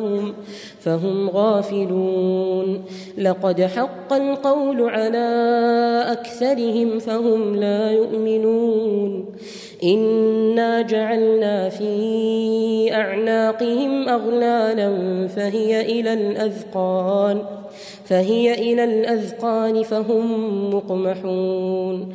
فهم فهم غافلون لقد حق القول على أكثرهم فهم لا يؤمنون إنا جعلنا في أعناقهم أغلالا فهي إلى الأذقان فهي إلى الأذقان فهم مقمحون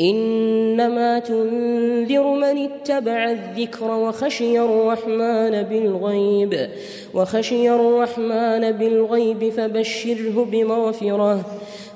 إنما تنذر من اتبع الذكر وخشي الرحمن بالغيب وخشي الرحمن بالغيب فبشره بمغفرة.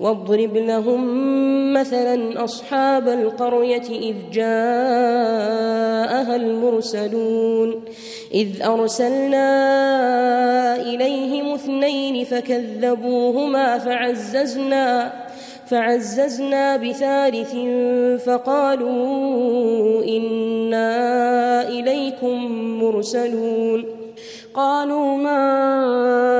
واضرب لهم مثلا أصحاب القرية إذ جاءها المرسلون إذ أرسلنا إليهم اثنين فكذبوهما فعززنا فعززنا بثالث فقالوا إنا إليكم مرسلون قالوا ما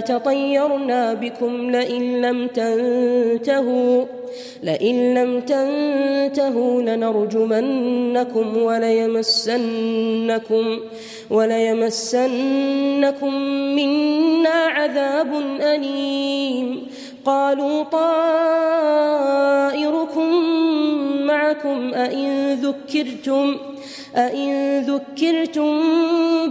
تطيرنا بكم لئن لم تنتهوا لئن لم تنتهوا لنرجمنكم وليمسنكم وليمسنكم منا عذاب أليم. قالوا طائركم معكم أئن ذكرتم أئن ذكرتم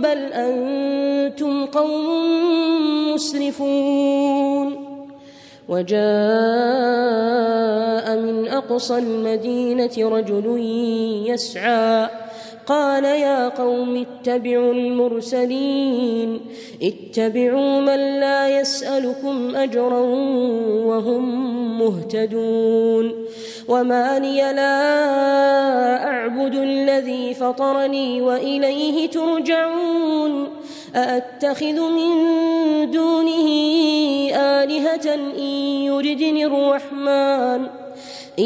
بل أنتم قوم مسرفون. وجاء من أقصى المدينة رجل يسعى قال يا قوم اتبعوا المرسلين اتبعوا من لا يسألكم أجرا وهم مهتدون وما لي لا أعبد الذي فطرني وإليه ترجعون أأتخذ من دونه آلهة إن يردني الرحمن إن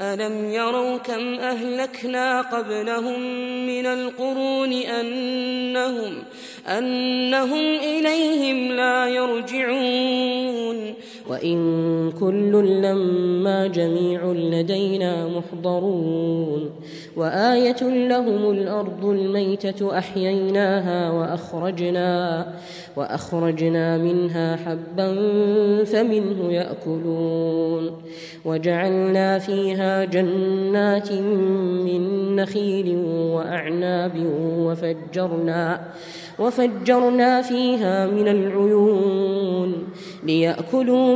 ألم يروا كم أهلكنا قبلهم من القرون أنهم أنهم إليهم لا يرجعون وإن كل لما جميع لدينا محضرون وآية لهم الأرض الميتة أحييناها وأخرجنا وأخرجنا منها حبا فمنه يأكلون وجعلنا فيها جنات من نخيل وأعناب وفجرنا وفجرنا فيها من العيون ليأكلوا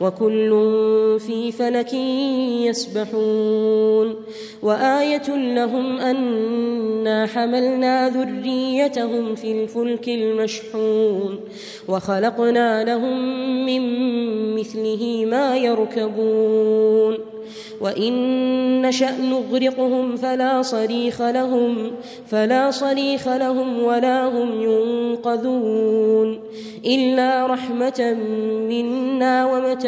وكل في فلك يسبحون وآية لهم أنا حملنا ذريتهم في الفلك المشحون وخلقنا لهم من مثله ما يركبون وإن نشأ نغرقهم فلا صريخ لهم فلا صريخ لهم ولا هم ينقذون إلا رحمة منا ومتاعا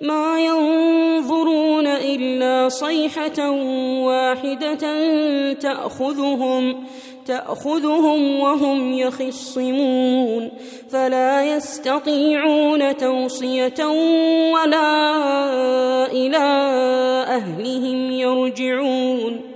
ما ينظرون إلا صيحة واحدة تأخذهم تأخذهم وهم يخصمون. فلا يستطيعون توصية ولا إلى أهلهم يرجعون.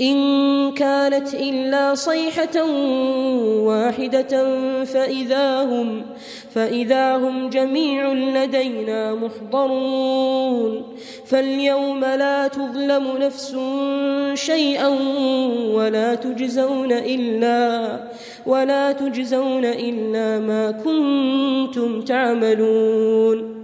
إن كانت إلا صيحة واحدة فإذا هم فإذا هم جميع لدينا محضرون فاليوم لا تظلم نفس شيئا ولا تجزون إلا ولا تجزون إلا ما كنتم تعملون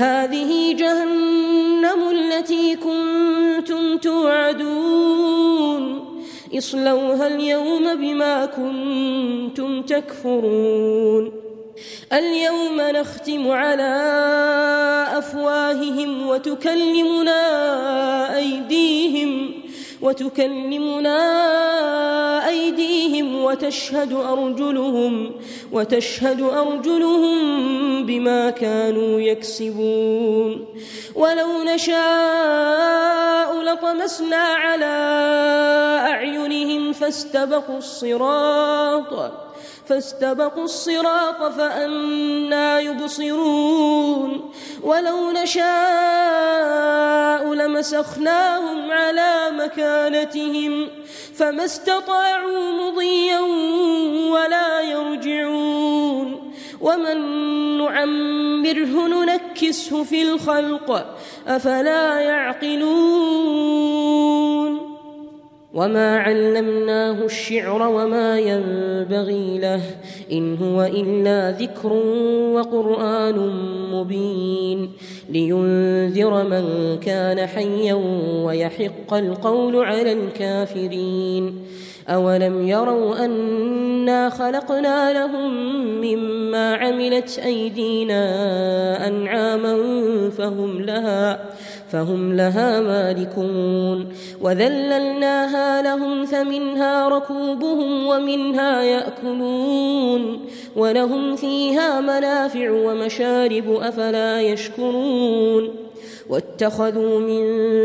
هذه جهنم التي كنتم توعدون. اصلوها اليوم بما كنتم تكفرون. اليوم نختم على أفواههم وتكلمنا أيديهم. وتكلمنا أيديهم وتشهد أرجلهم وتشهد أرجلهم بما كانوا يكسبون. ولو نشاء لطمسنا على أعينهم فاستبقوا الصراط فاستبقوا الصراط فأنا يبصرون ولو نشاء لمسخناهم على مكانتهم فما استطاعوا مضيا ولا يرجعون ومن نعمره ننكسه في الخلق أفلا يعقلون وما علمناه الشعر وما ينبغي له ان هو الا ذكر وقران مبين لينذر من كان حيا ويحق القول على الكافرين اولم يروا انا خلقنا لهم مما عملت ايدينا انعاما فهم لها فهم لها مالكون وذللناها لهم فمنها ركوبهم ومنها يأكلون ولهم فيها منافع ومشارب أفلا يشكرون واتخذوا من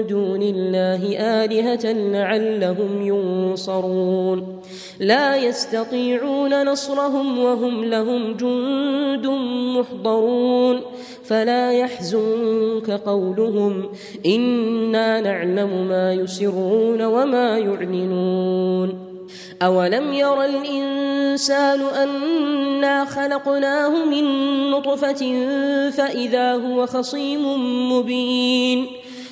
دون الله آلهة لعلهم ينصرون لا يستطيعون نصرهم وهم لهم جند محضرون فلا يحزنك قولهم إنا نعلم ما يسرون وما يعلنون أولم ير الإنسان أنا خلقناه من نطفة فإذا هو خصيم مبين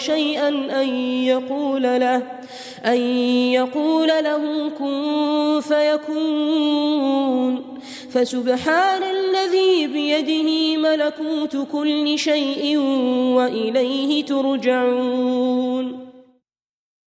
شيئا أن يقول له أن يقول له كن فيكون. فسبحان الذي بيده ملكوت كل شيء وإليه ترجعون.